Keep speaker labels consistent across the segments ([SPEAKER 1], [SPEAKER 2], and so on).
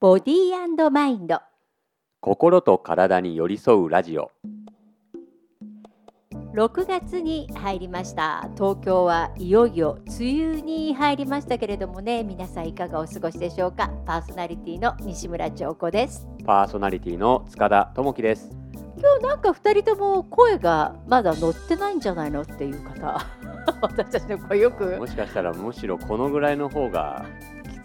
[SPEAKER 1] ボディーマインド。
[SPEAKER 2] 心と体に寄り添うラジオ。
[SPEAKER 1] 6月に入りました。東京はいよいよ梅雨に入りましたけれどもね。皆さんいかがお過ごしでしょうか。パーソナリティの西村彫子です。
[SPEAKER 2] パーソナリティの塚田智樹です。
[SPEAKER 1] 今日なんか2人とも声がまだ乗ってないんじゃないのっていう方。私たちの声よく。
[SPEAKER 2] もしかしたらむしろこのぐらいの方が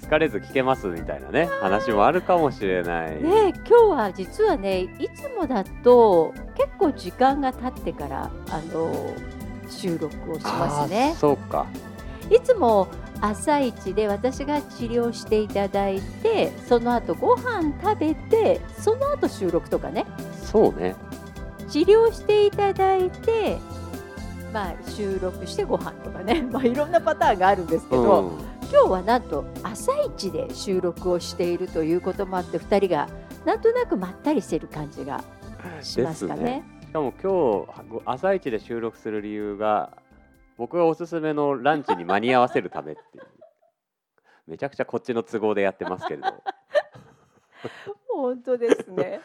[SPEAKER 2] 疲れず聞けますみたいなね話もあるかもしれない。
[SPEAKER 1] ね今日は実はねいつもだと結構時間が経ってからあの収録をしますね。
[SPEAKER 2] そうか。
[SPEAKER 1] いつも朝一で私が治療していただいてその後ご飯食べてその後収録とかね。
[SPEAKER 2] そうね。
[SPEAKER 1] 治療していただいてまあ収録してご飯とかね。まあいろんなパターンがあるんですけど、
[SPEAKER 2] うん
[SPEAKER 1] 今日はなんと朝一で収録をしているということもあって2人がなんとなくまったりしてる感じがしますかね。
[SPEAKER 2] しかも今日朝一で収録する理由が僕がおすすめのランチに間に合わせるためっていう。めちゃくちゃこっちの都合でやってますけれど。
[SPEAKER 1] 本当ですね。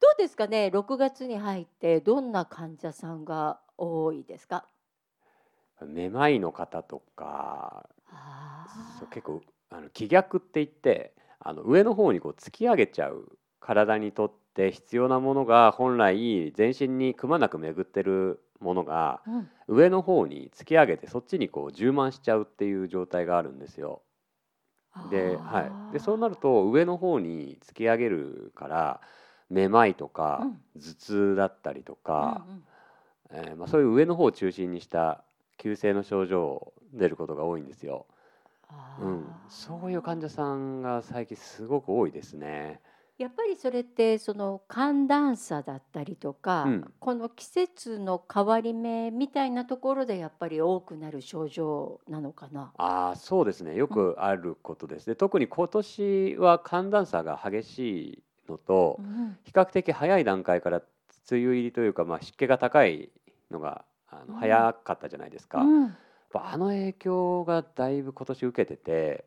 [SPEAKER 1] どうですかね？6月に入ってどんな患者さんが多いですか？
[SPEAKER 2] めまいの方とか
[SPEAKER 1] あ
[SPEAKER 2] そう結構あの気逆って言ってあの上の方にこう突き上げちゃう体にとって必要なものが本来全身にくまなく巡ってるものが
[SPEAKER 1] ー、うん、
[SPEAKER 2] 上の方に突き上げてそっちにこう充満しちゃうっていう状態があるんですよ。で,、はい、でそうなると上の方に突き上げるからめまいとか
[SPEAKER 1] うん。
[SPEAKER 2] 頭痛だったりとか、
[SPEAKER 1] うんうん。
[SPEAKER 2] えーまあ、そういう上の方を中心にした急性の症状出ることが多いんですよ。うん、そういう患者さんが最近すごく多いですね。
[SPEAKER 1] やっぱりそれってその寒暖差だったりとか、
[SPEAKER 2] うん
[SPEAKER 1] この季節の変わり目みたいなところでやっぱり多くなる症状なのかな？
[SPEAKER 2] ああそうですねよくあることですね。特に今年は寒暖差が激しいのと
[SPEAKER 1] うん
[SPEAKER 2] 比較的早い段階から梅雨入りというか、まあ、湿気が高いのがあ
[SPEAKER 1] うん
[SPEAKER 2] の早かったじゃないですか。
[SPEAKER 1] うん
[SPEAKER 2] やっぱあの影響がだいぶ今年受けてて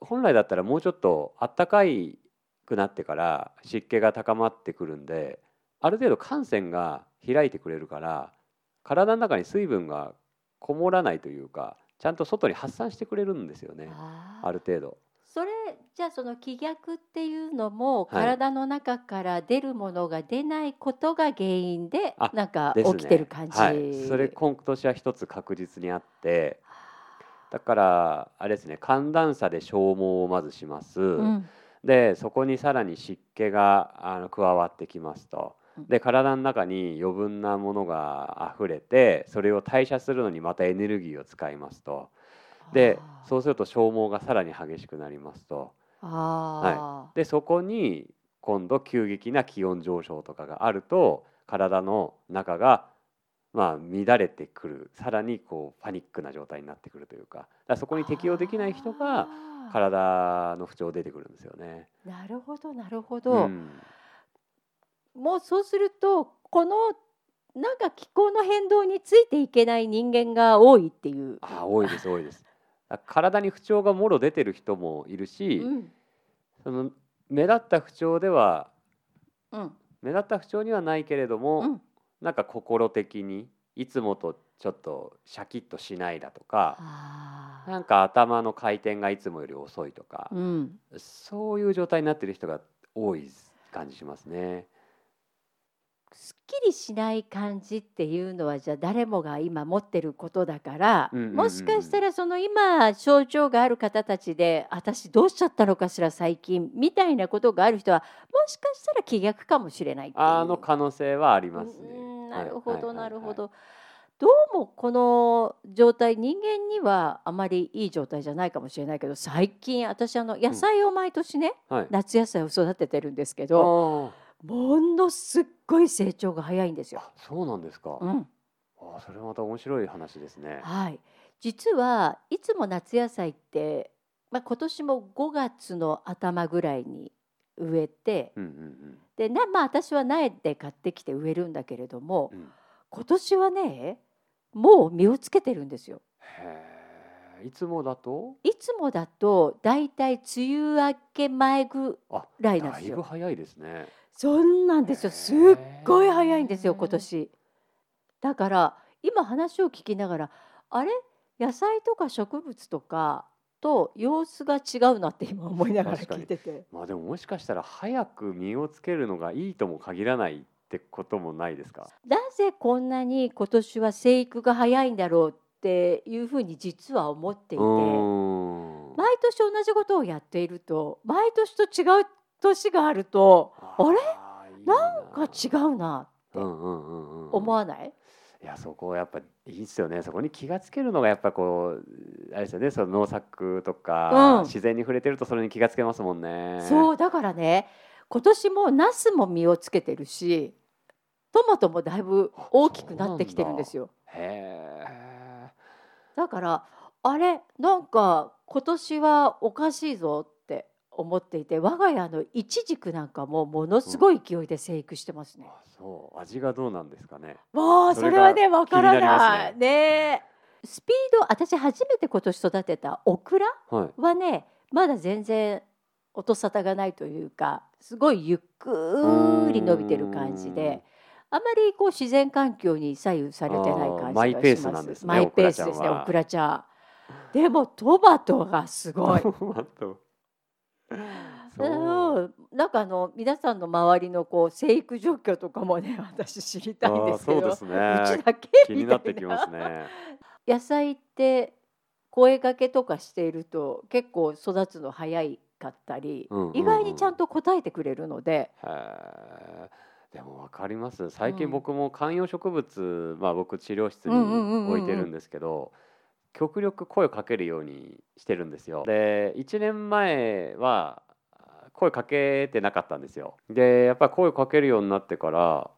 [SPEAKER 2] 本来だったらもうちょっと暖かいくなってから湿気が高まってくるんである程度汗腺が開いてくれるから体の中に水分がこもらないというかちゃんと外に発散してくれるんですよね
[SPEAKER 1] あ
[SPEAKER 2] る程度。
[SPEAKER 1] それじゃあその気逆っていうのも
[SPEAKER 2] はい
[SPEAKER 1] 体の中から出るものが出ないことが原因で
[SPEAKER 2] あ
[SPEAKER 1] なんか起きてる感じ。
[SPEAKER 2] はい、それ今年は一つ確実にあってだからあれですね寒暖差で消耗をまずします。
[SPEAKER 1] うん
[SPEAKER 2] でそこにさらに湿気があの加わってきますと
[SPEAKER 1] うん。
[SPEAKER 2] で体の中に余分なものが溢れてそれを代謝するのにまたエネルギーを使いますと。でそうすると消耗がさらに激しくなりますと。
[SPEAKER 1] あー、
[SPEAKER 2] でそこに今度急激な気温上昇とかがあると体の中がまあ乱れてくるさらにこうパニックな状態になってくるというかだからそこに適応できない人が体の不調出てくるんですよね。
[SPEAKER 1] なるほどなるほど。
[SPEAKER 2] うん
[SPEAKER 1] もうそうするとこのなんか気候の変動についていけない人間が多いっていう。
[SPEAKER 2] あ多いです多いです。だ体に不調がもろ出てる人もいるし、
[SPEAKER 1] うん。
[SPEAKER 2] その目立った不調では
[SPEAKER 1] うん。
[SPEAKER 2] 目立った不調にはないけれども、
[SPEAKER 1] うん。
[SPEAKER 2] なんか心的にいつもとちょっとシャキッとしないだとか、なんか頭の回転がいつもより遅いとか、
[SPEAKER 1] うん、
[SPEAKER 2] そういう状態になってる人が多い感じしますね。
[SPEAKER 1] すっきりしない感じっていうのはじゃあ誰もが今持ってることだから、
[SPEAKER 2] うんうんうんうん
[SPEAKER 1] もしかしたらその今症状がある方たちで私どうしちゃったのかしら最近みたいなことがある人はもしかしたら気逆かもしれないっていう
[SPEAKER 2] あの可能性はありますね。
[SPEAKER 1] うん
[SPEAKER 2] はい
[SPEAKER 1] なるほど
[SPEAKER 2] はい
[SPEAKER 1] なるほど。どうもこの状態人間にはあまりいい状態じゃないかもしれないけど最近私あの野菜を毎年ね、
[SPEAKER 2] はい。
[SPEAKER 1] 夏野菜を育ててるんですけど
[SPEAKER 2] あ
[SPEAKER 1] ものすっごい成長が早いんですよ。
[SPEAKER 2] あ、そうなんですか。
[SPEAKER 1] うん
[SPEAKER 2] あそれまた面白い話ですね。
[SPEAKER 1] はい、実はいつも夏野菜って、まあ、今年も5月の頭ぐらいに植えて
[SPEAKER 2] うんうん
[SPEAKER 1] でな、まあ、私は苗で買ってきて植えるんだけれども
[SPEAKER 2] うん。うん、
[SPEAKER 1] 今年はねもう実をつけてるんですよ。
[SPEAKER 2] へいつもだと？
[SPEAKER 1] いつもだとだいたい梅雨明け前ぐ
[SPEAKER 2] あ
[SPEAKER 1] らいなんですよ。
[SPEAKER 2] だいぶ早いですね。
[SPEAKER 1] そんなんですよ。すっごい早いんですよ今年。だから今話を聞きながらあれ？野菜とか植物とかと様子が違うなって今思いながら聞いてて。
[SPEAKER 2] まあでももしかしたら早く実をつけるのがいいとも限らないってこともないですか？
[SPEAKER 1] なぜこんなに今年は生育が早いんだろうっていうふうに実は思っていうて。毎年同じことをやっていると毎年と違う年があるとあれ？
[SPEAKER 2] れ
[SPEAKER 1] な。んか違うなって
[SPEAKER 2] うんうんうんうん。
[SPEAKER 1] 思わない、
[SPEAKER 2] いやそこやっぱいいですよね。そこに気がつけるのがやっぱこうあれですよね。その農作とか、
[SPEAKER 1] うん。
[SPEAKER 2] 自然に触れてるとそれに気がつけますもんね。
[SPEAKER 1] そうだからね今年もナスも実をつけてるしトマトもだいぶ大きくなってきてるんですよ。
[SPEAKER 2] へえ。
[SPEAKER 1] だからあれなんか今年はおかしいぞって思っていて我が家のイチジクなんかもものすごい勢いで生育してますね。
[SPEAKER 2] あそう。味がどうなんですかね。
[SPEAKER 1] わあそ
[SPEAKER 2] それ
[SPEAKER 1] はねわから
[SPEAKER 2] な
[SPEAKER 1] い。ね。スピード私初めて今年育てたオクラ
[SPEAKER 2] はい。
[SPEAKER 1] はねまだ全然音沙汰がないというかすごいゆっくり伸びてる感じであまりこう自然環境に左右されてない感じがします。
[SPEAKER 2] マイペースなんですね
[SPEAKER 1] マイペースですね
[SPEAKER 2] オクラちゃん
[SPEAKER 1] でもトマトがすごい。
[SPEAKER 2] トマト。そう。
[SPEAKER 1] う。んなんかあの皆さんの周りのこう生育状況とかもね 私知りたいんですけど
[SPEAKER 2] そうですね。
[SPEAKER 1] うちだけ
[SPEAKER 2] 気
[SPEAKER 1] みたい
[SPEAKER 2] になってきますね。
[SPEAKER 1] 野菜って声かけとかしていると結構育つの早いかったり、
[SPEAKER 2] うんうんうん。
[SPEAKER 1] 意外にちゃんと答えてくれるので、
[SPEAKER 2] でも分かります。最
[SPEAKER 1] うん。
[SPEAKER 2] 近僕も観葉植物、まあ僕治療室に
[SPEAKER 1] うんうんうんうん。
[SPEAKER 2] 置いてるんですけど極力声をかけるようにしてるんですよで1年前は声かけてなかったんですよでやっぱり声をかけるようになってから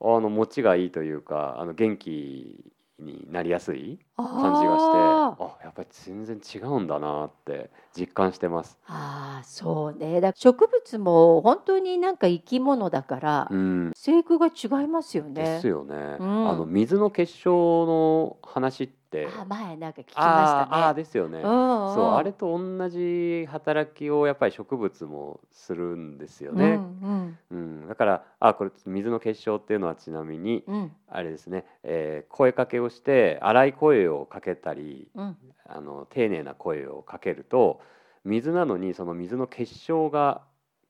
[SPEAKER 2] あの持ちがいいというかあの元気になりやすい感じがして
[SPEAKER 1] あ
[SPEAKER 2] あやっぱり全然違うんだなって実感してます。
[SPEAKER 1] あーそうねだ植物も本当になんか生き物だから、
[SPEAKER 2] うん
[SPEAKER 1] 生育が違いますよね。
[SPEAKER 2] ですよね。
[SPEAKER 1] うん
[SPEAKER 2] あの水の結晶の話って、
[SPEAKER 1] あ前なんか聞きましたね。
[SPEAKER 2] あーあーですよね。
[SPEAKER 1] うんうん
[SPEAKER 2] そうあれと同じ働きをやっぱり植物もするんですよね。
[SPEAKER 1] うん
[SPEAKER 2] うんだからあこれ水の結晶っていうのはちなみに
[SPEAKER 1] うんうん
[SPEAKER 2] あれですね、えー声かけをして荒い声をかけたり
[SPEAKER 1] うん
[SPEAKER 2] あの丁寧な声をかけると水なのにその水の結晶が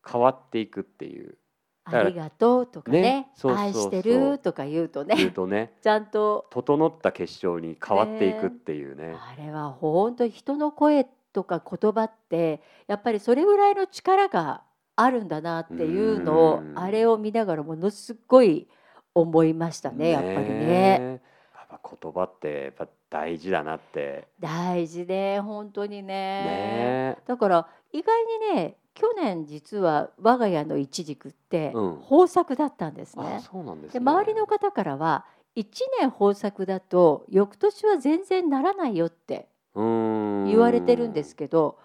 [SPEAKER 2] 変わっていくっていう
[SPEAKER 1] ありがとうとかね
[SPEAKER 2] ね
[SPEAKER 1] 愛してるとか言うとね
[SPEAKER 2] 言うとね
[SPEAKER 1] ちゃんと。
[SPEAKER 2] 整った結晶に変わっていくっていうね。
[SPEAKER 1] あれは本当に人の声とか言葉ってやっぱりそれぐらいの力があるんだなっていうのを
[SPEAKER 2] うん。
[SPEAKER 1] あれを見ながらものすごい思いましたねやっぱりね。
[SPEAKER 2] えやっぱ言葉ってやっぱ大事だなって。
[SPEAKER 1] 大事で本当にね。
[SPEAKER 2] ね
[SPEAKER 1] だから意外にね去年実は我が家のイチジクって
[SPEAKER 2] うん
[SPEAKER 1] 豊作だったんです
[SPEAKER 2] あ
[SPEAKER 1] ね。
[SPEAKER 2] そうなんですね
[SPEAKER 1] で周りの方からは1年豊作だと翌年は全然ならないよって言
[SPEAKER 2] 言
[SPEAKER 1] われてるんですけど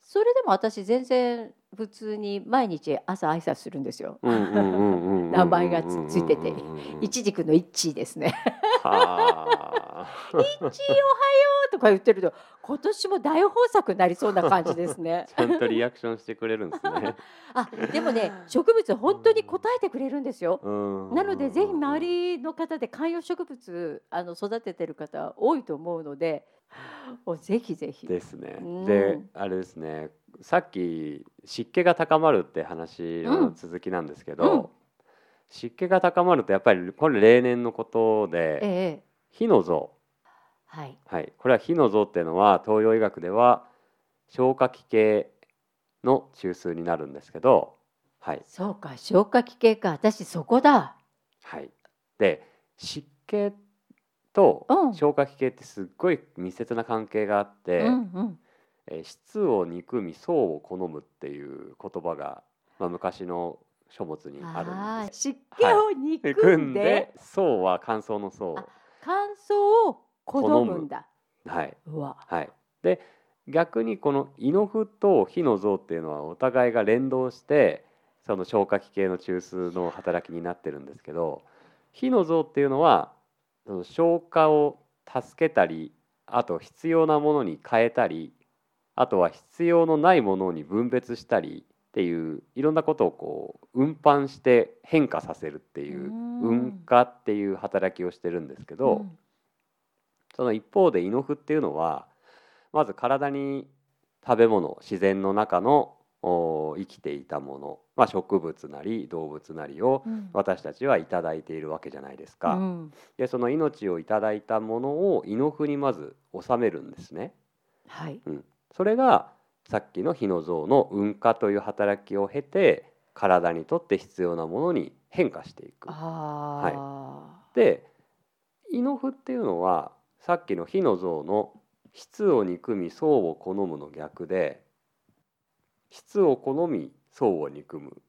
[SPEAKER 1] それでも私全然普通に毎日朝挨拶するんですよ。名前がつついててイチジクのイッチーですね。
[SPEAKER 2] はあ
[SPEAKER 1] イッチーおはようとか言ってると今年も大豊作になりそうな感じですね。
[SPEAKER 2] ちゃんとリアクションしてくれるんですね。
[SPEAKER 1] あでもね植物本当に答えてくれるんですよ。な
[SPEAKER 2] な
[SPEAKER 1] のでぜひ周りの方で観葉植物あの育ててる方多いと思うのでおぜひぜひ。
[SPEAKER 2] ですね
[SPEAKER 1] うん。
[SPEAKER 2] であれですねさっき湿気が高まるって話の続きなんですけど、
[SPEAKER 1] うん
[SPEAKER 2] 湿気が高まるとやっぱりこれ例年のことで
[SPEAKER 1] ええ
[SPEAKER 2] 火の像
[SPEAKER 1] はい。
[SPEAKER 2] はい、これは火の像っていうのは東洋医学では消化器系の中枢になるんですけど、はい。
[SPEAKER 1] そうか。消化器系か。私そこだ。
[SPEAKER 2] はい、で湿気と
[SPEAKER 1] うん。
[SPEAKER 2] 消化器系ってすっごい密接な関係があって、
[SPEAKER 1] うんうん。
[SPEAKER 2] えー質を憎み層を好むっていう言葉が、まあ、昔の書物にあるんです。
[SPEAKER 1] 湿気を憎んで
[SPEAKER 2] 層は乾燥の層。
[SPEAKER 1] あ乾燥を好むんだ。
[SPEAKER 2] はい。はい、で逆にこの胃の符と火の像っていうのはお互いが連動してその消化器系の中枢の働きになってるんですけど火の像っていうのはその消化を助けたりあと必要なものに変えたりあとは必要のないものに分別したりっていういろんなことをこう運搬して変化させるっていう
[SPEAKER 1] うん
[SPEAKER 2] 運化っていう働きをしてるんですけど、
[SPEAKER 1] うん
[SPEAKER 2] その一方でイノフっていうのはまず体に食べ物自然の中のお生きていたもの、まあ、植物なり動物なりを
[SPEAKER 1] うん
[SPEAKER 2] 私たちはいただいているわけじゃないですか。
[SPEAKER 1] うん
[SPEAKER 2] でその命をいただいたものをイノフにまず収めるんですね。
[SPEAKER 1] はい
[SPEAKER 2] うん、それがさっきの火の像の運化という働きを経て体にとって必要なものに変化していく。
[SPEAKER 1] あ
[SPEAKER 2] でイノフっていうのはさっきの火の像の質を憎み相を好むの逆で質を好み相を憎む。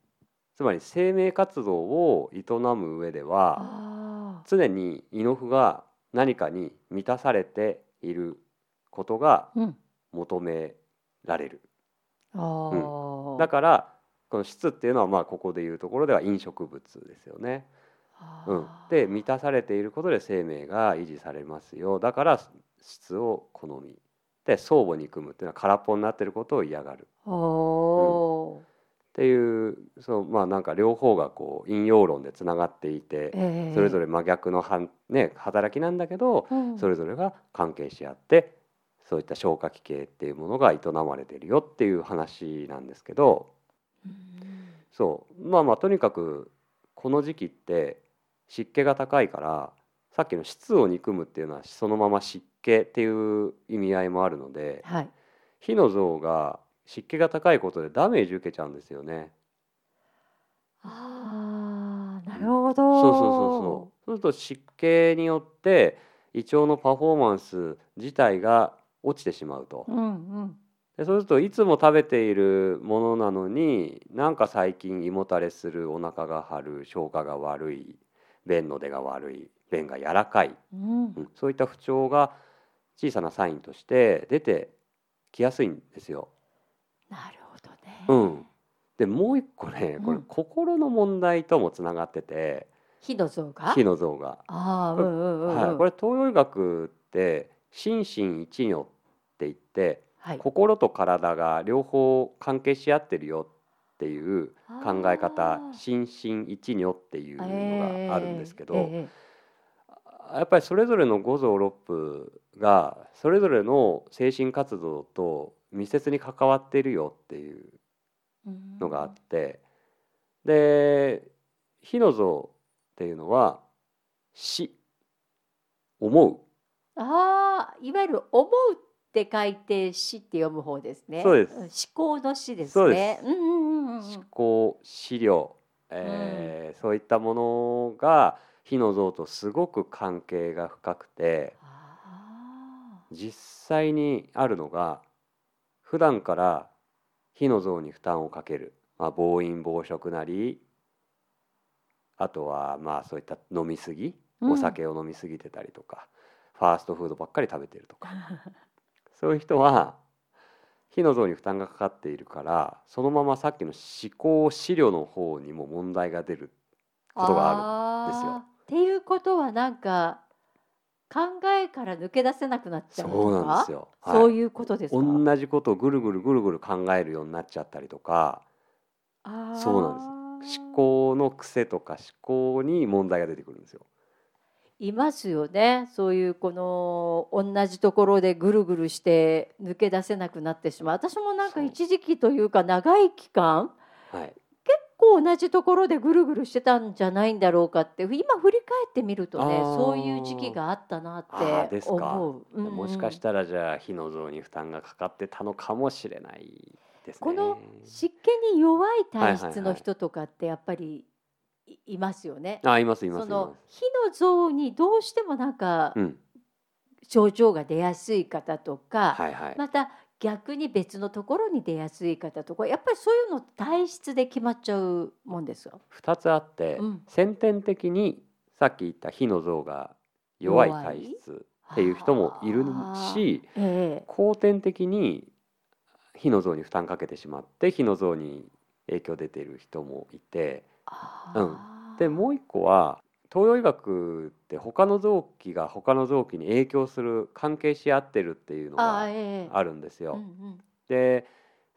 [SPEAKER 2] つまり生命活動を営む上で
[SPEAKER 1] あ
[SPEAKER 2] は
[SPEAKER 1] あ
[SPEAKER 2] 常にイノフが何かに満たされていることが求められる。
[SPEAKER 1] あー。
[SPEAKER 2] だからこの質っていうのはまあここでいうところでは飲食物ですよね。
[SPEAKER 1] あ
[SPEAKER 2] うん。
[SPEAKER 1] ー、
[SPEAKER 2] で満たされていることで生命が維持されますよ。だから質を好み。で相互憎むっていうのは空っぽになっていることを嫌がる。
[SPEAKER 1] おー。
[SPEAKER 2] っていうそうまあなんか両方がこう引用論でつながっていて
[SPEAKER 1] ええ。
[SPEAKER 2] それぞれ真逆のはん、ね、働きなんだけど
[SPEAKER 1] うん。
[SPEAKER 2] それぞれが関係し合ってそういった消化器系っていうものが営まれているよっていう話なんですけど。
[SPEAKER 1] うん。
[SPEAKER 2] そう。まあまあとにかくこの時期って湿気が高いからさっきの質を憎むっていうのはそのまま湿気っていう意味合いもあるので
[SPEAKER 1] はい
[SPEAKER 2] 火の像が湿気が高いことでダメージ受けちゃうんですよね。
[SPEAKER 1] ああなるほど
[SPEAKER 2] そうそうそうそう。そうすると湿気によって胃腸のパフォーマンス自体が落ちてしまうと。
[SPEAKER 1] うんうん
[SPEAKER 2] でそうするといつも食べているものなのになんか最近胃もたれするお腹が張る消化が悪い便の出が悪い便が柔らかい、
[SPEAKER 1] うん。
[SPEAKER 2] うん。そういった不調が小さなサインとして出てきやすいんですよ。
[SPEAKER 1] なるほどね。
[SPEAKER 2] うん、でもう一個ねこれ
[SPEAKER 1] うん
[SPEAKER 2] 心の問題ともつながってて。
[SPEAKER 1] 火の像が？
[SPEAKER 2] 火の像が。
[SPEAKER 1] ああうんうんうんうん。
[SPEAKER 2] はい、これ東洋医学って心身一如って言って
[SPEAKER 1] はい。
[SPEAKER 2] 心と体が両方関係し合ってるよっていう考え方心身一如っていうのがあるんですけど、
[SPEAKER 1] えええ
[SPEAKER 2] やっぱりそれぞれの五臓六腑がそれぞれの精神活動と密接に関わっているよっていう
[SPEAKER 1] え
[SPEAKER 2] のがあって、で火の像っていうのは死。思う。
[SPEAKER 1] ああいわゆる思うって書いて死って読む方ですね。
[SPEAKER 2] そうです。
[SPEAKER 1] ん思考の死ですね。
[SPEAKER 2] そうです。
[SPEAKER 1] うんうんうんうん。
[SPEAKER 2] 思考資料、えーそういったものが火の像とすごく関係が深くて
[SPEAKER 1] あ
[SPEAKER 2] 実際にあるのが普段から火の像に負担をかける、まあ、暴飲暴食なりあとはまあそういった飲み過ぎ
[SPEAKER 1] うん。
[SPEAKER 2] お酒を飲み過ぎてたりとか、ファーストフードばっかり食べてるとか そういう人は火の像に負担がかかっているからそのままさっきの思考資料の方にも問題が出ることがあるんですよ。
[SPEAKER 1] っていうことはなんか考えから抜け出せなくなっちゃうとか？
[SPEAKER 2] そうなんですよ。はい。
[SPEAKER 1] そういうことですか？
[SPEAKER 2] 同じことをぐるぐるぐるぐる考えるようになっちゃったりとか。そうなんです。思考の癖とか思考に問題が出てくるんですよ。
[SPEAKER 1] いますよね。そういうこの同じところでぐるぐるして抜け出せなくなってしまう。私もなんか一時期というか長い期間
[SPEAKER 2] はい、
[SPEAKER 1] こう同じところでぐるぐるしてたんじゃないんだろうかって今振り返ってみるとねそういう時期があったなって思う。うんうん。
[SPEAKER 2] もしかしたらじゃあ火の像に負担がかかってたのかもしれないですね。
[SPEAKER 1] この湿気に弱い体質の人とかってやっぱりいいますよね。
[SPEAKER 2] あいますいます
[SPEAKER 1] その火の像にどうしてもなんか
[SPEAKER 2] す。うん
[SPEAKER 1] 症状が出やすい方とか、
[SPEAKER 2] はいはい。
[SPEAKER 1] また逆に別のところに出やすい方とかやっぱりそういうの体質で決まっちゃうもんですよ。
[SPEAKER 2] 二つあって、
[SPEAKER 1] うん
[SPEAKER 2] 先天的にさっき言った火の像が弱い体質っていう人もいるし
[SPEAKER 1] ええ
[SPEAKER 2] 後天的に火の像に負担かけてしまって火の像に影響出ている人もいて
[SPEAKER 1] あ
[SPEAKER 2] うん
[SPEAKER 1] ー
[SPEAKER 2] でもう一個は東洋医学って他の臓器が他の臓器に影響する関係し合ってるっていうのが
[SPEAKER 1] ええ
[SPEAKER 2] あるんですよ。
[SPEAKER 1] うんうん
[SPEAKER 2] で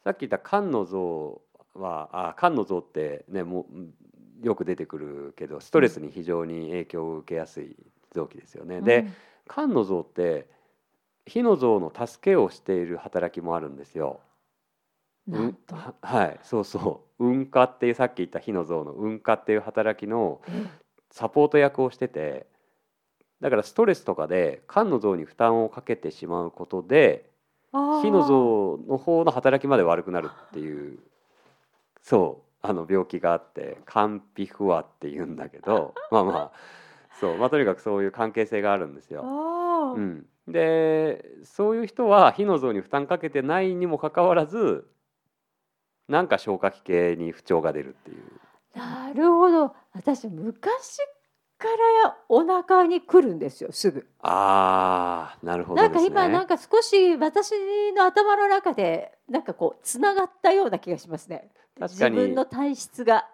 [SPEAKER 2] さっき言った肝の臓はあ肝の臓ってねもうよく出てくるけどストレスに非常に影響を受けやすい臓器ですよね。で肝の臓って火の臓の助けをしている働きもあるんですよ。
[SPEAKER 1] うん
[SPEAKER 2] ははいそうそう。運化っていうさっき言った火の像の運化っていう働きの
[SPEAKER 1] え
[SPEAKER 2] サポート役をしててだからストレスとかで肝の像に負担をかけてしまうことで火の像の方の働きまで悪くなるっていうそうあの病気があって肝皮不和っていうんだけど まあまあそうまあとにかくそういう関係性があるんですよ。うん、でそういう人は火の像に負担かけてないにもかかわらずなんか消化器系に不調が出るっていう。
[SPEAKER 1] なるほど。私昔からお腹に来るんですよすぐ。
[SPEAKER 2] あーなるほど
[SPEAKER 1] な
[SPEAKER 2] ですね。
[SPEAKER 1] んか今なんか少し私の頭の中でなんかこうつながったような気がしますね。
[SPEAKER 2] 確かに。
[SPEAKER 1] 自分の体質が、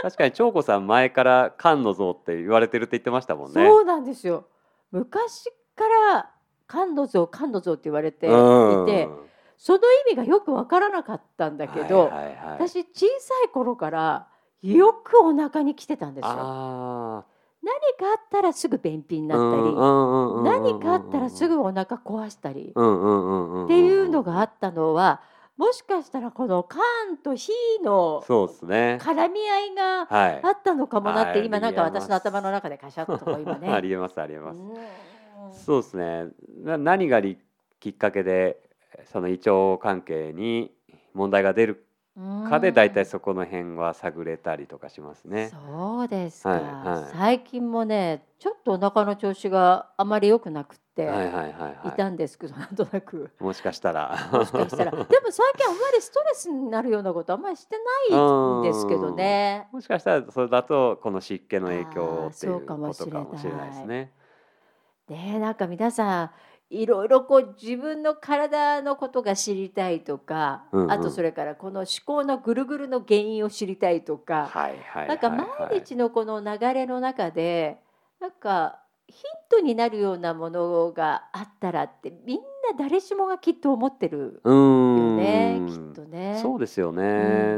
[SPEAKER 2] 確かに長子さん前から肝の像って言われてるって言ってましたもんね。
[SPEAKER 1] そうなんですよ。昔から肝の像肝の像って言われてい
[SPEAKER 2] うん。
[SPEAKER 1] てその意味がよくわからなかったんだけど、
[SPEAKER 2] はいはいはい、
[SPEAKER 1] 私小さい頃からよくお腹に来てたんですよ。
[SPEAKER 2] あ
[SPEAKER 1] 何かあったらすぐ便秘に
[SPEAKER 2] ー
[SPEAKER 1] なったり、何かあったらすぐお腹壊したりっていうのがあったのはもしかしたらこの肝と火の。絡み合いが
[SPEAKER 2] はい
[SPEAKER 1] あ。ったのかもなって
[SPEAKER 2] はい
[SPEAKER 1] 今なんか私の頭の中でカシャッと今ね。
[SPEAKER 2] ありえますありえます。
[SPEAKER 1] うん
[SPEAKER 2] そうですね。な何がりきっかけでその胃腸関係に問題が出るかでだいたいそこの辺は探れたりとかしますね。
[SPEAKER 1] そうですか、
[SPEAKER 2] はいはい
[SPEAKER 1] 最近もねちょっとお腹の調子があまり良くなくって、
[SPEAKER 2] はいはいはいはい
[SPEAKER 1] たんですけどなんとなく
[SPEAKER 2] い。もしかしたら。
[SPEAKER 1] もしかしたら でも最近あんまりストレスになるようなことあんまりしてないんですけどね。
[SPEAKER 2] もしかしたらそれだとこの湿気の影響ってい
[SPEAKER 1] う
[SPEAKER 2] う
[SPEAKER 1] かも
[SPEAKER 2] こと
[SPEAKER 1] しれない
[SPEAKER 2] かもしれないですね。
[SPEAKER 1] ねなんか皆さんいろいろこう自分の体のことが知りたいとか、
[SPEAKER 2] うんうん
[SPEAKER 1] あとそれからこの思考のぐるぐるの原因を知りたいとか、
[SPEAKER 2] はいはい。
[SPEAKER 1] なんか毎日のこの流れの中でなんかヒントになるようなものがあったらってみんな誰しもがきっと思ってるよ
[SPEAKER 2] ん
[SPEAKER 1] ねきっとね。
[SPEAKER 2] そうですよね。
[SPEAKER 1] う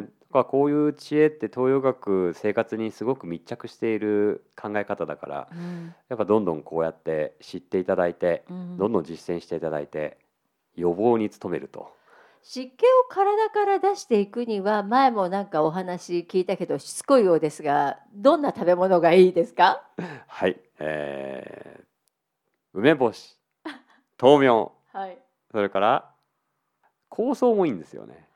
[SPEAKER 1] ん
[SPEAKER 2] だからこういう知恵って東洋学生活にすごく密着している考え方だから
[SPEAKER 1] うん
[SPEAKER 2] やっぱどんどんこうやって知っていただいて
[SPEAKER 1] うん
[SPEAKER 2] どんどん実践していただいて予防に努めると。
[SPEAKER 1] 湿気を体から出していくには前もなんかお話聞いたけどしつこいようですがどんな食べ物がいいですか？
[SPEAKER 2] はい、えー梅干し 豆苗
[SPEAKER 1] はい
[SPEAKER 2] それから香草もいいんですよね。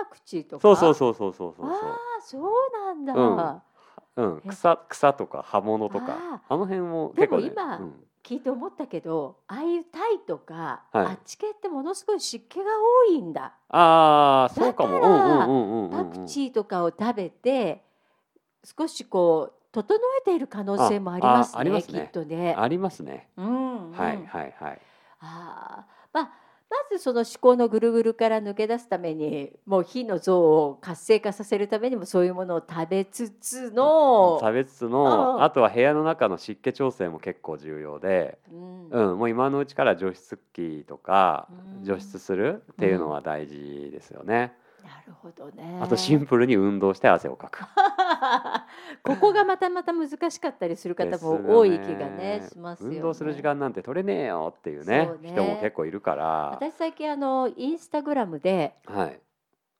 [SPEAKER 1] あパクチーとか？
[SPEAKER 2] そうそうそうそうそうそう。
[SPEAKER 1] ああそうなんだ、
[SPEAKER 2] うん。うん、
[SPEAKER 1] え
[SPEAKER 2] 草草とか葉物とか。
[SPEAKER 1] あ
[SPEAKER 2] あの辺も
[SPEAKER 1] でも
[SPEAKER 2] 結構ね
[SPEAKER 1] 今
[SPEAKER 2] うん。
[SPEAKER 1] 聞いて思ったけどああいうタイとか、
[SPEAKER 2] はい。
[SPEAKER 1] あっち系ってものすごい湿気が多いんだ。
[SPEAKER 2] ああそうかも。
[SPEAKER 1] だから
[SPEAKER 2] うんうんうんうん
[SPEAKER 1] パ
[SPEAKER 2] うん。
[SPEAKER 1] クチーとかを食べて少しこう整えている可能性もありますね
[SPEAKER 2] ああありますね。
[SPEAKER 1] きっとね。
[SPEAKER 2] ありますね。
[SPEAKER 1] うんうん。
[SPEAKER 2] はいはいはい。
[SPEAKER 1] ああまずその思考のぐるぐるから抜け出すためにもう火の像を活性化させるためにもそういうものを食べつつの、
[SPEAKER 2] 差別
[SPEAKER 1] うん。
[SPEAKER 2] のあとは部屋の中の湿気調整も結構重要で、
[SPEAKER 1] うん。
[SPEAKER 2] うん、もう今のうちから除湿機とか
[SPEAKER 1] うん。
[SPEAKER 2] 除湿するっていうのは大事ですよね。
[SPEAKER 1] なるほどね。
[SPEAKER 2] あとシンプルに運動して汗をかく。
[SPEAKER 1] ここがまたまた難しかったりする方も多い気がねしますよね。
[SPEAKER 2] 運動する時間なんて取れねえよっていうね
[SPEAKER 1] ね
[SPEAKER 2] 人も結構いるから。
[SPEAKER 1] 私最近あのインスタグラムで
[SPEAKER 2] はい。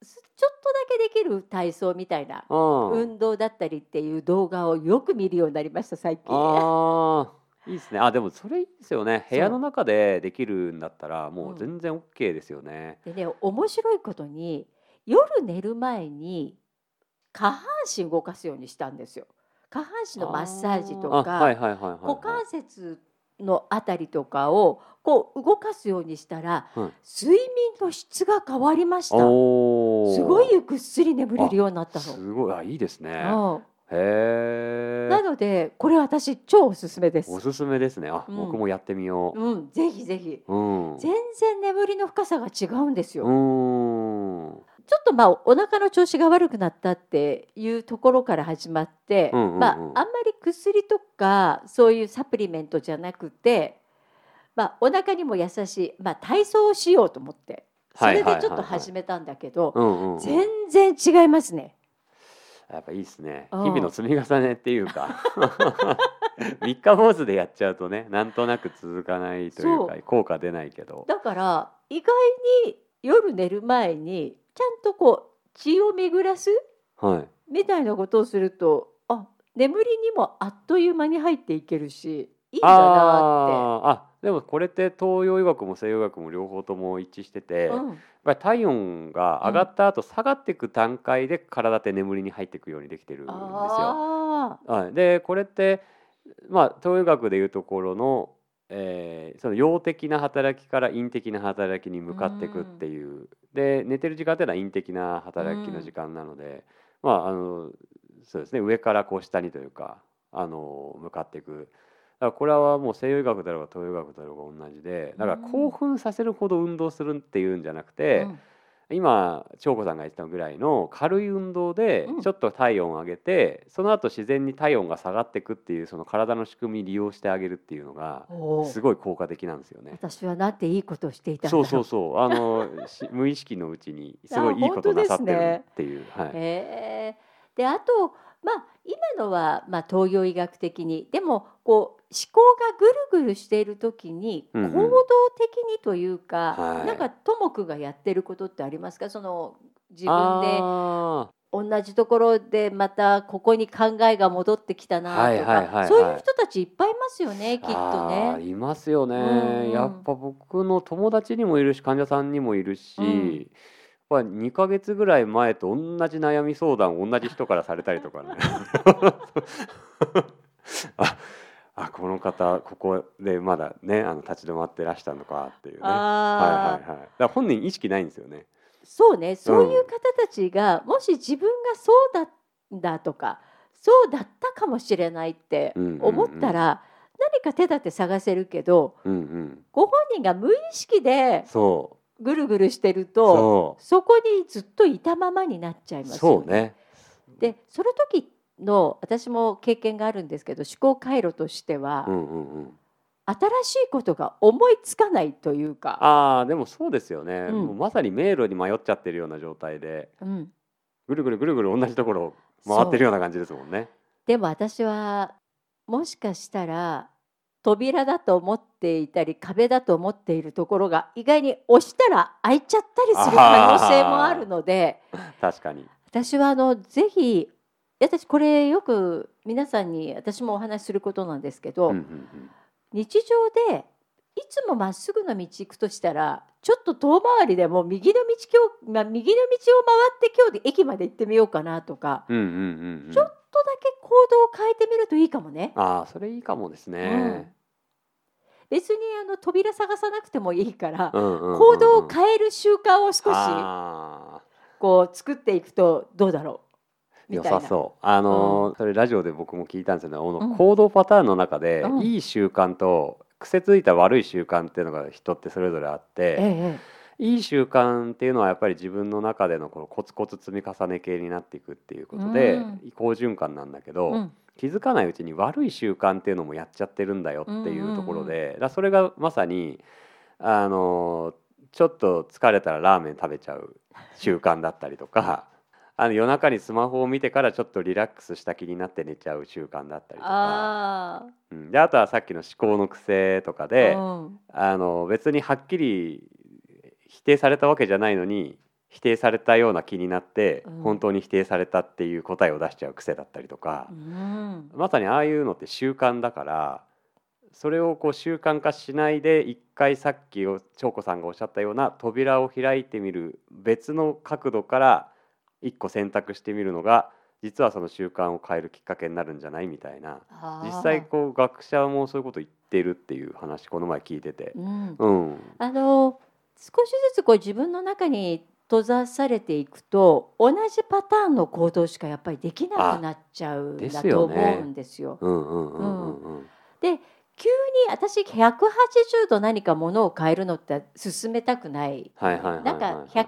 [SPEAKER 1] すちょっとだけできる体操みたいな
[SPEAKER 2] うん。
[SPEAKER 1] 運動だったりっていう動画をよく見るようになりました最近。
[SPEAKER 2] ああ。いいですね。あ、でもそれいいですよね。部屋の中でできるんだったらもう全然 OK ですよね。
[SPEAKER 1] でね面白いことに夜寝る前に下半身動かすようにしたんですよ。下半身のマッサージとか。股関節のあたりとかをこう動かすようにしたら、
[SPEAKER 2] はい
[SPEAKER 1] 睡眠の質が変わりました。すごいぐっすり眠れるようになったの。
[SPEAKER 2] すごいあいいですね。
[SPEAKER 1] うん
[SPEAKER 2] へえ。
[SPEAKER 1] なのでこれ私超おすすめです
[SPEAKER 2] お。すすめですね。あ、
[SPEAKER 1] うん
[SPEAKER 2] 僕もやってみよう。
[SPEAKER 1] うん、ぜひぜひ。
[SPEAKER 2] うん。う
[SPEAKER 1] 全然眠りの深さが違うんですよ。
[SPEAKER 2] ーん。
[SPEAKER 1] ちょっとまあお腹の調子が悪くなったっていうところから始まって、まああんまり薬とかそういうサプリメントじゃなくて、まあお腹にも優しい、まあ体操をしようと思って、それでちょっと始めたんだけど、全然違いますね。
[SPEAKER 2] やっぱいいですね。
[SPEAKER 1] うん。
[SPEAKER 2] 日々の積み重ねっていうか。三日坊主でやっちゃうとねなんとなく続かないというか効果出ないけど。
[SPEAKER 1] だから意外に夜寝る前にちゃんとこう血を巡らす？
[SPEAKER 2] はい。
[SPEAKER 1] みたいなことをするとあ眠りにもあっという間に入っていけるしいいんだな
[SPEAKER 2] あーあでもこれって東洋医学も西洋医学も両方とも一致してて、
[SPEAKER 1] って。
[SPEAKER 2] やっ
[SPEAKER 1] うん
[SPEAKER 2] ぱり体温が上がった後下がっていく段階で体って眠りに入っていくようにできてるんですよ。
[SPEAKER 1] あ
[SPEAKER 2] はい、でこれってまあ東洋医学でいうところの、えーその陽的な働きから陰的な働きに向かっていくっていう、で寝てる時間っていうのは陰的な働きの時間なので、まああのそうですね上からこう下にというかあの向かっていく。だからこれはもう西洋医学だろうが東洋医学だろうが同じでだから興奮させるほど運動するっていうんじゃなく
[SPEAKER 1] ー
[SPEAKER 2] て、
[SPEAKER 1] うん
[SPEAKER 2] 今長子さんが言ってたぐらいの軽い運動で
[SPEAKER 1] うん。
[SPEAKER 2] ちょっと体温を上げて、その後自然に体温が下がっていくっていうその体の仕組みに利用してあげるっていうのが
[SPEAKER 1] おー。
[SPEAKER 2] すごい効果的なんですよね。
[SPEAKER 1] 私はなんていいことをしていたんだ。ろ
[SPEAKER 2] そうそうそう。あのし無意識のうちにすごいいいことをなさってるっていう。はい、
[SPEAKER 1] へえであとまあ今のは、まあ、東洋医学的にでもこう思考がぐるぐるしている時に
[SPEAKER 2] うんうん。
[SPEAKER 1] 行動的にというか、
[SPEAKER 2] はい。
[SPEAKER 1] なんかともくがやってることってありますか？その自分で
[SPEAKER 2] あ
[SPEAKER 1] 同じところでまたここに考えが戻ってきたなとか、
[SPEAKER 2] はいはいはいはい。
[SPEAKER 1] そういう人たちいっぱいいますよねきっとね。
[SPEAKER 2] いますよね、
[SPEAKER 1] うんうん。
[SPEAKER 2] やっぱ僕の友達にもいるし患者さんにもいるし、
[SPEAKER 1] うん
[SPEAKER 2] やっぱ2ヶ月ぐらい前と同じ悩み相談を同じ人からされたりとかね。ああこの方ここでまだねあの立ち止まってらしたのかっていうね。はいはいはい。だから本人意識ないんですよね。
[SPEAKER 1] そうね。そういう方たちが、もし自分がそうだんだとかそうだったかもしれないって
[SPEAKER 2] うんうんうん
[SPEAKER 1] 思ったら、何か手立て探せるけど
[SPEAKER 2] うんうん。
[SPEAKER 1] ご本人が無意識で
[SPEAKER 2] そ
[SPEAKER 1] ぐるぐるしてる
[SPEAKER 2] う
[SPEAKER 1] と
[SPEAKER 2] そ
[SPEAKER 1] そこにずっといたままになっちゃいうますよ
[SPEAKER 2] そうね。
[SPEAKER 1] でその時の私も経験があるんですけど思考回路としては、
[SPEAKER 2] うんうんうん。
[SPEAKER 1] 新しいことが思いつかないというか、
[SPEAKER 2] ああでもそうですよね、
[SPEAKER 1] うん。
[SPEAKER 2] もうまさに迷路に迷っちゃってるような状態で
[SPEAKER 1] うん、
[SPEAKER 2] ぐるぐるぐるぐる同じところを回ってるような感じですもんね。
[SPEAKER 1] でも私はもしかしたら扉だと思っていたり壁だと思っているところが意外に押したら開いちゃったりする可能性もあるので
[SPEAKER 2] 確かに。
[SPEAKER 1] 私はあのぜひ私これよく皆さんに私もお話しすることなんですけど、
[SPEAKER 2] うんうんうん
[SPEAKER 1] 日常でいつもまっすぐの道行くとしたらちょっと遠回りでも右の道今日、まあ、右の道を回って今日で駅まで行ってみようかなとか
[SPEAKER 2] うんうんうんうん
[SPEAKER 1] ちょっとだけ行動を変えてみるといいかもね。
[SPEAKER 2] ああそれいいかもですね。
[SPEAKER 1] 別にあの扉探さなくてもいいから、
[SPEAKER 2] うんうんうんうん。
[SPEAKER 1] 行動を変える習慣を少し
[SPEAKER 2] あ
[SPEAKER 1] こう作っていくとどうだろう？
[SPEAKER 2] ー良。さそう。あのーそれラジオで僕も聞いたんですよね。行動パターンの中で、
[SPEAKER 1] うん。
[SPEAKER 2] いい習慣と癖ついた悪い習慣っていうのが人ってそれぞれあって、
[SPEAKER 1] ええ。
[SPEAKER 2] いい習慣っていうのはやっぱり自分の中でのこのコツコツ積み重ね系になっていくっていうことで、
[SPEAKER 1] うん。
[SPEAKER 2] 好循環なんだけど、
[SPEAKER 1] うん
[SPEAKER 2] 気づかないうちに悪い習慣っていうのもやっちゃってるんだよっていうところで、だそれがまさにあのちょっと疲れたらラーメン食べちゃう習慣だったりとか あの夜中にスマホを見てからちょっとリラックスした気になって寝ちゃう習慣だったりとか、
[SPEAKER 1] あ
[SPEAKER 2] うん、であとはさっきの思考の癖とか
[SPEAKER 1] あ、
[SPEAKER 2] で、
[SPEAKER 1] うん。
[SPEAKER 2] あの別にはっきり否定されたわけじゃないのに否定されたような気になって、
[SPEAKER 1] うん。
[SPEAKER 2] 本当に否定されたっていう答えを出しちゃう癖だったりとか
[SPEAKER 1] う、ん。
[SPEAKER 2] まさにああいうのって習慣だからそれをこう習慣化しないで一回さっきお長子さんがおっしゃったような扉を開いてみる別の角度から一個選択してみるのが実はその習慣を変えるきっかけになるんじゃないみたいな。実際こう学者もそういうこと言ってるっていう話この前聞いてて。
[SPEAKER 1] うん。
[SPEAKER 2] うん、
[SPEAKER 1] あの少しずつこう自分の中に閉ざされていくと同じパターンの行動しかやっぱりできなくなっちゃうんだと思うんですよ。
[SPEAKER 2] うんうんうんうんうん。
[SPEAKER 1] 急に私180度何かものを変えるのって進めたくない。なんか180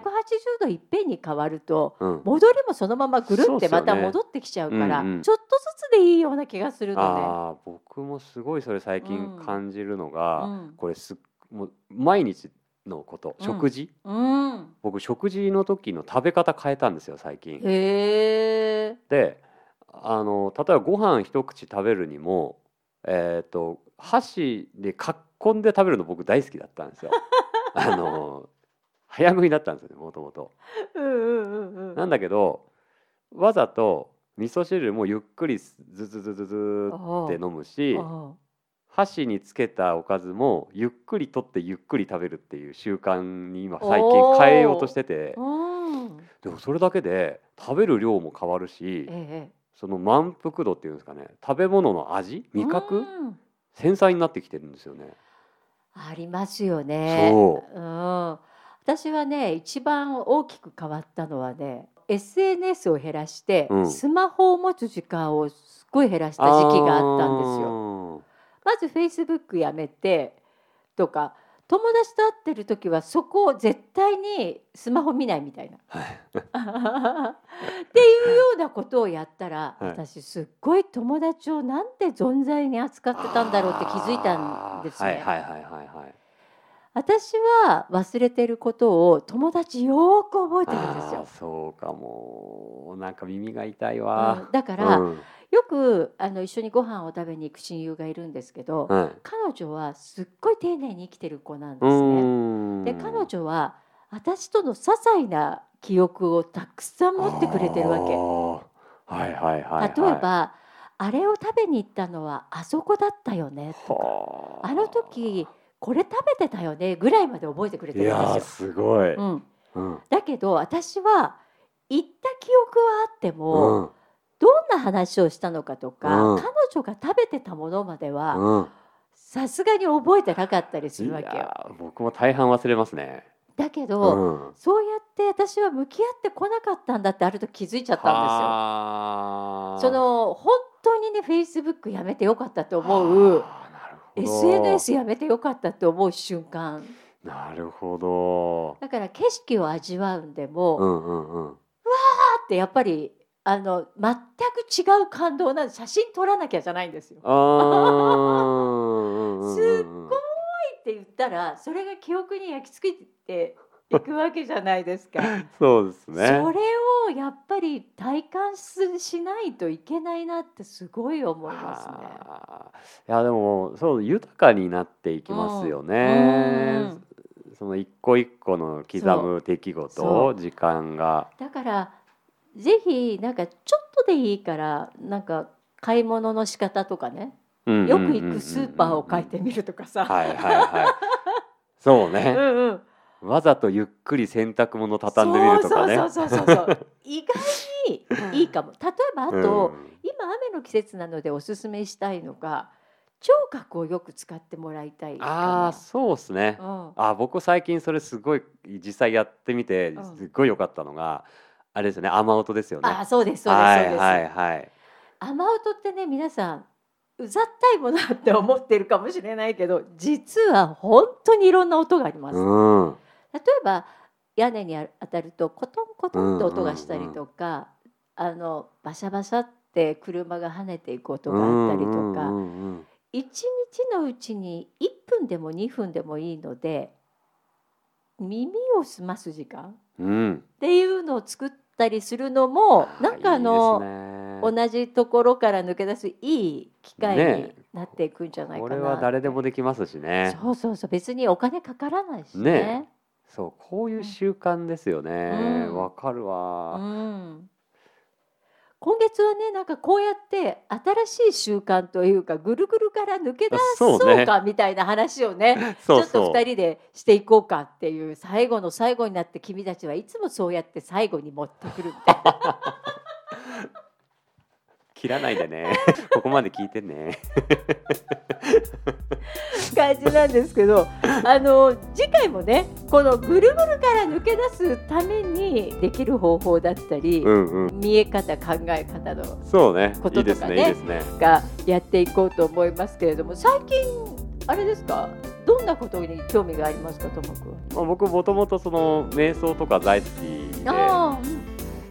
[SPEAKER 1] 度いっぺんに変わると
[SPEAKER 2] うん、
[SPEAKER 1] 戻りもそのままぐるってまた戻ってきちゃうから
[SPEAKER 2] うんうん。
[SPEAKER 1] ちょっとずつでいいような気がするの
[SPEAKER 2] ああ僕もすごいそれ最近
[SPEAKER 1] うん。
[SPEAKER 2] 感じるの
[SPEAKER 1] ね。
[SPEAKER 2] が、
[SPEAKER 1] うん。
[SPEAKER 2] これすっもう毎日のこと
[SPEAKER 1] うん
[SPEAKER 2] 食事、
[SPEAKER 1] うん、
[SPEAKER 2] 僕食事の時の食べ方変えたんですよ最近。
[SPEAKER 1] へえ。
[SPEAKER 2] であの例えばご飯一口食べるにもえっ、と箸でかっこんで食べるの僕大好きだったんですよ。あの早食いだったんですよねもともと。なんだけどわざと味噌汁もゆっくりズズズズズって飲むし
[SPEAKER 1] あ
[SPEAKER 2] 箸につけたおかずもゆっくり取ってゆっくり食べるっていう習慣に今最近変えようとしてて。でもそれだけで食べる量も変わるし
[SPEAKER 1] ええ。
[SPEAKER 2] その満腹度っていうんですかね食べ物の味味覚
[SPEAKER 1] うん
[SPEAKER 2] 繊細になってきてるんですよね。
[SPEAKER 1] ありますよね。。
[SPEAKER 2] そう
[SPEAKER 1] ん。私はね一番大きく変わったのはね SNS を減らして、
[SPEAKER 2] うん
[SPEAKER 1] スマホを持つ時間をすっごい減らした時期があったんですよ。
[SPEAKER 2] よ。
[SPEAKER 1] まず Facebook やめてとか友達と会ってる時はそこを絶対にスマホ見ないみたいな。
[SPEAKER 2] はい
[SPEAKER 1] っていうようなことをやったら、
[SPEAKER 2] はい
[SPEAKER 1] 私すっごい友達をなんで存在に扱ってたんだろうって気づいたんですね。
[SPEAKER 2] はいはいはいはいはい。
[SPEAKER 1] 私は忘れてることを友達よーく覚えてるんですよ。
[SPEAKER 2] そうかもなんか耳が痛い
[SPEAKER 1] うん
[SPEAKER 2] わ。
[SPEAKER 1] だから、
[SPEAKER 2] うん
[SPEAKER 1] よくあの一緒にご飯を食べに行く親友がいるんですけど、
[SPEAKER 2] はい
[SPEAKER 1] 彼女はすっごい丁寧に生きてる子なんで
[SPEAKER 2] う
[SPEAKER 1] すね。で彼女は私との些細な記憶をたくさん持ってくれてるわけ。
[SPEAKER 2] はいはいはい、はい。
[SPEAKER 1] 例えば、あれを食べに行ったのはあそこだったよねとか
[SPEAKER 2] は
[SPEAKER 1] あの時これ食べてたよねぐらいまで覚えてくれてるんです
[SPEAKER 2] すごい。
[SPEAKER 1] よ。うん、
[SPEAKER 2] うん
[SPEAKER 1] だけど私は行った記憶はあっても、
[SPEAKER 2] うん
[SPEAKER 1] どんな話をしたのかとか、
[SPEAKER 2] うん
[SPEAKER 1] 彼女が食べてたものまでは
[SPEAKER 2] うん。
[SPEAKER 1] さすがに覚えてなかったりするわけよ。
[SPEAKER 2] いやー僕も大半忘れますね。
[SPEAKER 1] だけ
[SPEAKER 2] う
[SPEAKER 1] ど、
[SPEAKER 2] ん。
[SPEAKER 1] そうやって私は向き合ってこなかったんだってあると気づいちゃったん
[SPEAKER 2] は
[SPEAKER 1] ですよ。その本当にねフェイスブックやめてよかったと思う SNS やめてよかったと思う瞬間
[SPEAKER 2] なるほど。
[SPEAKER 1] だから景色を味わうんでも、パ
[SPEAKER 2] うんうんうん。
[SPEAKER 1] ってやっぱりあの全く違う感動なんで写真撮らなきゃじゃないんですよ。すっごいって言ったらそれが記憶に焼き付けていくわけじゃないですか。
[SPEAKER 2] そうです
[SPEAKER 1] そ
[SPEAKER 2] ね。
[SPEAKER 1] れをやっぱり体感すしないといけないなってすごい思いますね。
[SPEAKER 2] はあいやでもそう豊かになっていきますよね。その一個一個の刻む出来
[SPEAKER 1] そ
[SPEAKER 2] 事時間が。
[SPEAKER 1] だからぜひなんかちょっとでいいからなんか買い物の仕方とかねよく行くスーパーを書いてみるとかさ。
[SPEAKER 2] はいはいはい。そう
[SPEAKER 1] う
[SPEAKER 2] ね。
[SPEAKER 1] んうん、
[SPEAKER 2] わざとゆっくり洗濯物畳んでみるとかね。
[SPEAKER 1] そうそうそうそうそう 意外にいいかも例えばあと、
[SPEAKER 2] うん
[SPEAKER 1] 今雨の季節なのでおすすめしたいのが聴覚をよく使ってもらいたい
[SPEAKER 2] ああそうですね。
[SPEAKER 1] うん
[SPEAKER 2] あ僕最近それすごい実際やってみて
[SPEAKER 1] うん
[SPEAKER 2] すっごい良かったのが、あれですよね雨音ですよね。
[SPEAKER 1] あそうですそうですそうです、
[SPEAKER 2] はいはいはい。
[SPEAKER 1] 雨音ってね皆さんうざったいものだって思ってるかもしれないけど実は本当にいろんな音があります。
[SPEAKER 2] うん。
[SPEAKER 1] 例えば屋根に当たるとコトンコトンって音がしたりとか、あのバシャバシャって車が跳ねていく音があったりとか、
[SPEAKER 2] うんうんうん
[SPEAKER 1] 一日のうちに1分でも2分でもいいので耳を澄ます時間
[SPEAKER 2] うん。うん
[SPEAKER 1] っていうのを作ったりするのもなんかあの
[SPEAKER 2] ね。
[SPEAKER 1] 同じところから抜け出すいい機会に
[SPEAKER 2] ね。
[SPEAKER 1] なっていくんじゃないかな
[SPEAKER 2] これは誰でもできますしね。
[SPEAKER 1] そうそうそう。別にお金かからないしね。
[SPEAKER 2] ねそうこういう習慣ですよね。
[SPEAKER 1] うん
[SPEAKER 2] わ、かる
[SPEAKER 1] う
[SPEAKER 2] わ。
[SPEAKER 1] ん、今月はねなんかこうやって新しい習慣というかぐるぐるから抜け出
[SPEAKER 2] そうね
[SPEAKER 1] そうかみたいな話をね
[SPEAKER 2] そう
[SPEAKER 1] ちょっと
[SPEAKER 2] そう。
[SPEAKER 1] 2人でしていこうかっていう最後の最後になって君たちはいつもそうやって最後に持ってくるみたいな
[SPEAKER 2] 切らないでね。ここまで聞いてね。
[SPEAKER 1] 感じなんですけどあの次回もねこのぐるぐるから抜け出すためにできる方法だったり、
[SPEAKER 2] うんうん
[SPEAKER 1] 見え方考え方の
[SPEAKER 2] そうね
[SPEAKER 1] こととかね
[SPEAKER 2] ねね
[SPEAKER 1] がやっていこうと思いますけれども最近あれですか？どんなことに興味がありますかともくん？
[SPEAKER 2] まあ、僕もともとその瞑想とか大好きで
[SPEAKER 1] あ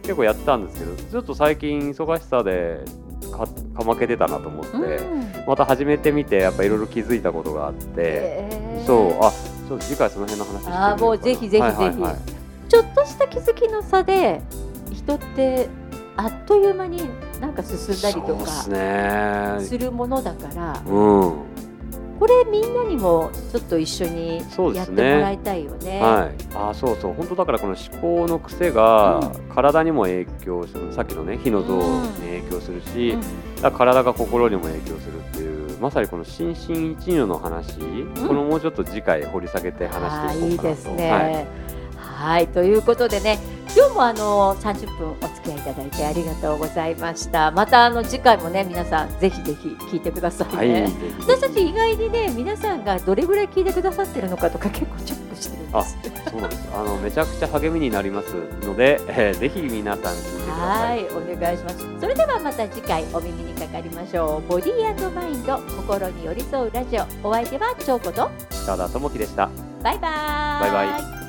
[SPEAKER 2] 結構やってたんですけどちょっと最近忙しさでかかまけてたなと思って、
[SPEAKER 1] あ、うん。
[SPEAKER 2] また始めてみてやっぱいろいろ気づいたことがあって、
[SPEAKER 1] へー
[SPEAKER 2] そうあちょっと次回その辺の話してみよう
[SPEAKER 1] あーもうぜひぜひぜひ。
[SPEAKER 2] はいはいはい。
[SPEAKER 1] ちょっとした気づきの差で人ってあっという間になんか進んだりとか
[SPEAKER 2] す
[SPEAKER 1] るものだから
[SPEAKER 2] うん
[SPEAKER 1] これみんなにもちょっと一緒にやってもらいたいよね。
[SPEAKER 2] はい、あそうそう。本当だからこの思考の癖が
[SPEAKER 1] う
[SPEAKER 2] 体にも影響する。さっきのね火の像に影響するし、
[SPEAKER 1] うん。
[SPEAKER 2] 体が心にも影響するっていうまさにこの心身一如の話、このもうちょっと次回掘り下げて話
[SPEAKER 1] あ
[SPEAKER 2] していこうかなと。
[SPEAKER 1] ーいいです
[SPEAKER 2] はい。
[SPEAKER 1] ね。はい、ということでね今日もあの30分お付き合いいただいてありがとうございました。またあの次回もね皆さんぜひぜひ聞いてください
[SPEAKER 2] はい、
[SPEAKER 1] ね。
[SPEAKER 2] ぜひぜひ
[SPEAKER 1] 私たち意外にね皆さんがどれぐらい聞いてくださってるのかとか結構チェックしてるんです。
[SPEAKER 2] そうなんですあのめちゃくちゃ励みになりますので、えーぜひ皆さん聞いてくださ
[SPEAKER 1] はいい、お願いします。それではまた次回お耳にかかりましょう。ボディーマインド心に寄り添うラジオ。お相手は長子と
[SPEAKER 2] 北田智樹でした
[SPEAKER 1] バイバーイ。
[SPEAKER 2] バイバイ